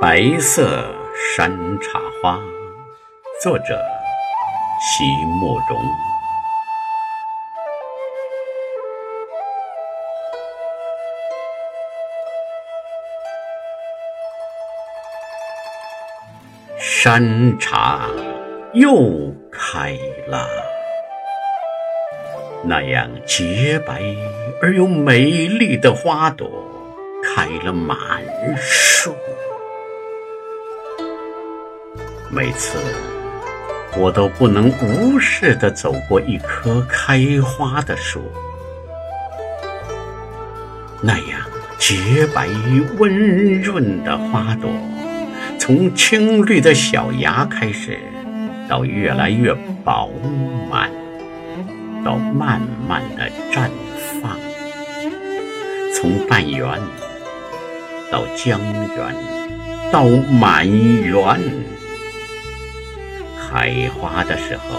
白色山茶花，作者席慕容。山茶又开了，那样洁白而又美丽的花朵开了满树。每次我都不能无视地走过一棵开花的树，那样洁白温润的花朵，从青绿的小芽开始，到越来越饱满，到慢慢地绽放，从半圆到江圆，到满圆。开花的时候，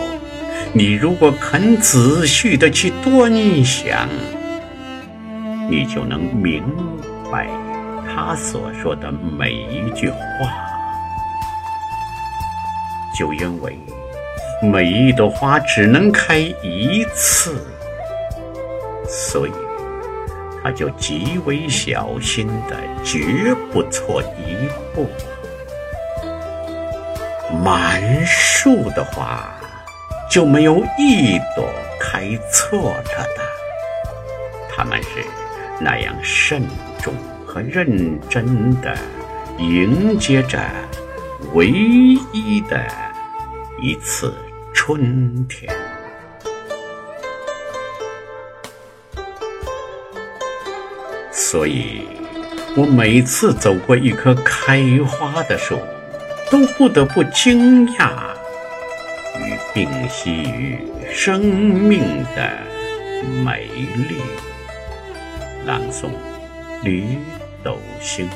你如果肯仔细的去端详，你就能明白他所说的每一句话。就因为每一朵花只能开一次，所以他就极为小心的，绝不错一步。满树的花，就没有一朵开错了的。他们是那样慎重和认真的迎接着唯一的一次春天。所以，我每次走过一棵开花的树。都不得不惊讶与屏息于生命的美丽。朗诵：吕斗星。